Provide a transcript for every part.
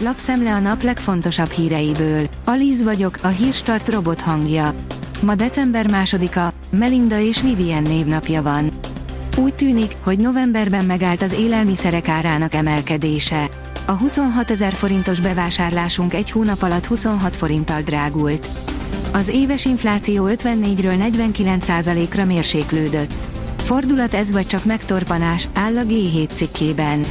lapszemle a nap legfontosabb híreiből. Alíz vagyok, a hírstart robot hangja. Ma december másodika, Melinda és Vivien névnapja van. Úgy tűnik, hogy novemberben megállt az élelmiszerek árának emelkedése. A 26 ezer forintos bevásárlásunk egy hónap alatt 26 forinttal drágult. Az éves infláció 54-ről 49%-ra mérséklődött. Fordulat ez vagy csak megtorpanás, áll a G7 cikkében.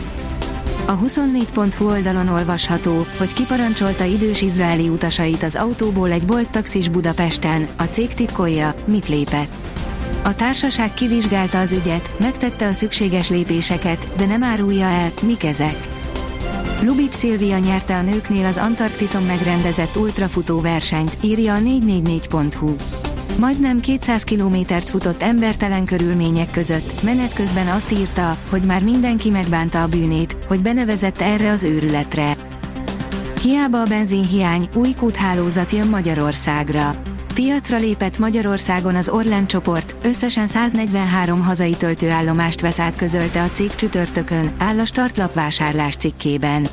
A 24.hu oldalon olvasható, hogy kiparancsolta idős izraeli utasait az autóból egy bolt taxis Budapesten, a cég titkolja, mit lépett. A társaság kivizsgálta az ügyet, megtette a szükséges lépéseket, de nem árulja el, mik ezek. Lubic Szilvia nyerte a nőknél az Antarktiszon megrendezett ultrafutó versenyt, írja a 444.hu. Majdnem 200 kilométert futott embertelen körülmények között, menet közben azt írta, hogy már mindenki megbánta a bűnét, hogy benevezett erre az őrületre. Hiába a benzinhiány, új kúthálózat jön Magyarországra. Piacra lépett Magyarországon az Orlen csoport, összesen 143 hazai töltőállomást vesz át közölte a cég csütörtökön, áll a startlap vásárlás cikkében.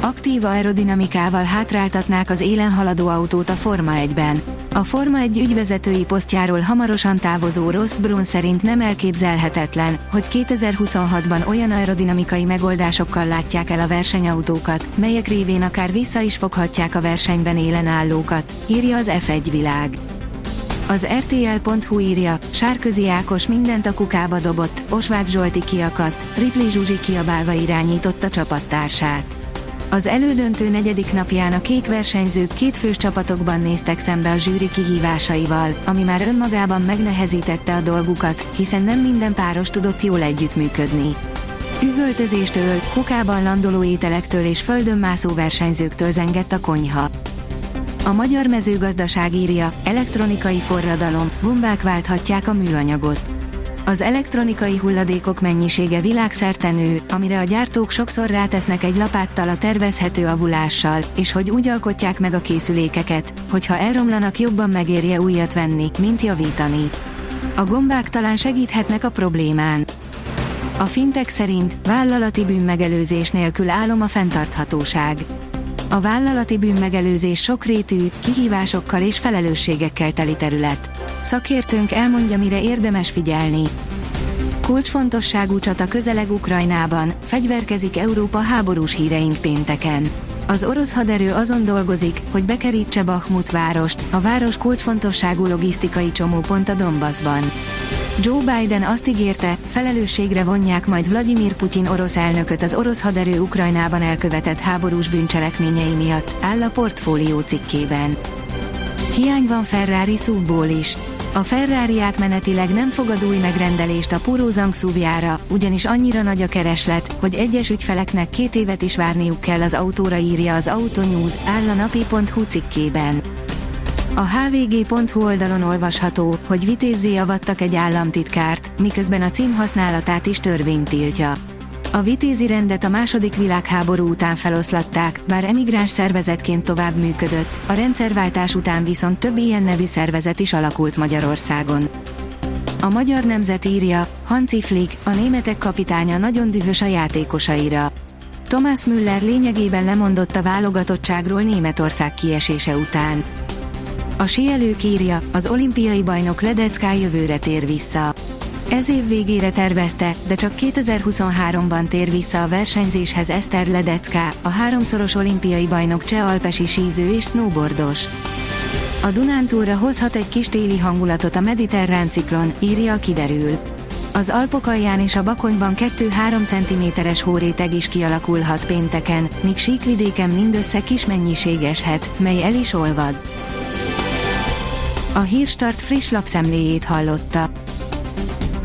Aktív aerodinamikával hátráltatnák az élen haladó autót a Forma 1-ben. A Forma 1 ügyvezetői posztjáról hamarosan távozó Ross Brun szerint nem elképzelhetetlen, hogy 2026-ban olyan aerodinamikai megoldásokkal látják el a versenyautókat, melyek révén akár vissza is foghatják a versenyben élen állókat, írja az F1 világ. Az RTL.hu írja, Sárközi Ákos mindent a kukába dobott, Osváth Zsolti kiakadt, Ripley Zsuzsi kiabálva irányította csapattársát. Az elődöntő negyedik napján a kék versenyzők két fős csapatokban néztek szembe a zsűri kihívásaival, ami már önmagában megnehezítette a dolgukat, hiszen nem minden páros tudott jól együttműködni. Üvöltözéstől, kukában landoló ételektől és földön mászó versenyzőktől zengett a konyha. A magyar mezőgazdaság írja, elektronikai forradalom, gombák válthatják a műanyagot. Az elektronikai hulladékok mennyisége világszerte nő, amire a gyártók sokszor rátesznek egy lapáttal a tervezhető avulással, és hogy úgy alkotják meg a készülékeket, hogyha elromlanak jobban megérje újat venni, mint javítani. A gombák talán segíthetnek a problémán. A fintek szerint vállalati bűnmegelőzés nélkül álom a fenntarthatóság. A vállalati bűnmegelőzés sokrétű, kihívásokkal és felelősségekkel teli terület. Szakértőnk elmondja, mire érdemes figyelni. Kulcsfontosságú csata közeleg Ukrajnában, fegyverkezik Európa háborús híreink pénteken. Az orosz haderő azon dolgozik, hogy bekerítse Bakhmut várost, a város kulcsfontosságú logisztikai csomópont a Donbassban. Joe Biden azt ígérte, felelősségre vonják majd Vladimir Putyin orosz elnököt az orosz haderő Ukrajnában elkövetett háborús bűncselekményei miatt, áll a portfólió cikkében. Hiány van Ferrari szúvból is. A Ferrari átmenetileg nem fogad új megrendelést a Puro Zangszúvjára, ugyanis annyira nagy a kereslet, hogy egyes ügyfeleknek két évet is várniuk kell az autóra írja az Autonews, áll a napi.hu cikkében. A hvg.hu oldalon olvasható, hogy vitézzé avattak egy államtitkárt, miközben a cím használatát is törvény tiltja. A vitézi rendet a második világháború után feloszlatták, bár emigráns szervezetként tovább működött, a rendszerváltás után viszont több ilyen nevű szervezet is alakult Magyarországon. A magyar nemzet írja, Hanci Flick, a németek kapitánya nagyon dühös a játékosaira. Thomas Müller lényegében lemondott a válogatottságról Németország kiesése után. A sielők írja, az olimpiai bajnok Ledecká jövőre tér vissza. Ez év végére tervezte, de csak 2023-ban tér vissza a versenyzéshez Eszter Ledecká, a háromszoros olimpiai bajnok cseh alpesi síző és snowboardos. A Dunántúra hozhat egy kis téli hangulatot a mediterrán ciklon, írja a kiderül. Az Alpok alján és a Bakonyban 2-3 cm-es hóréteg is kialakulhat pénteken, míg síkvidéken mindössze kis mennyiség eshet, mely el is olvad. A Hírstart friss lapszemléjét hallotta.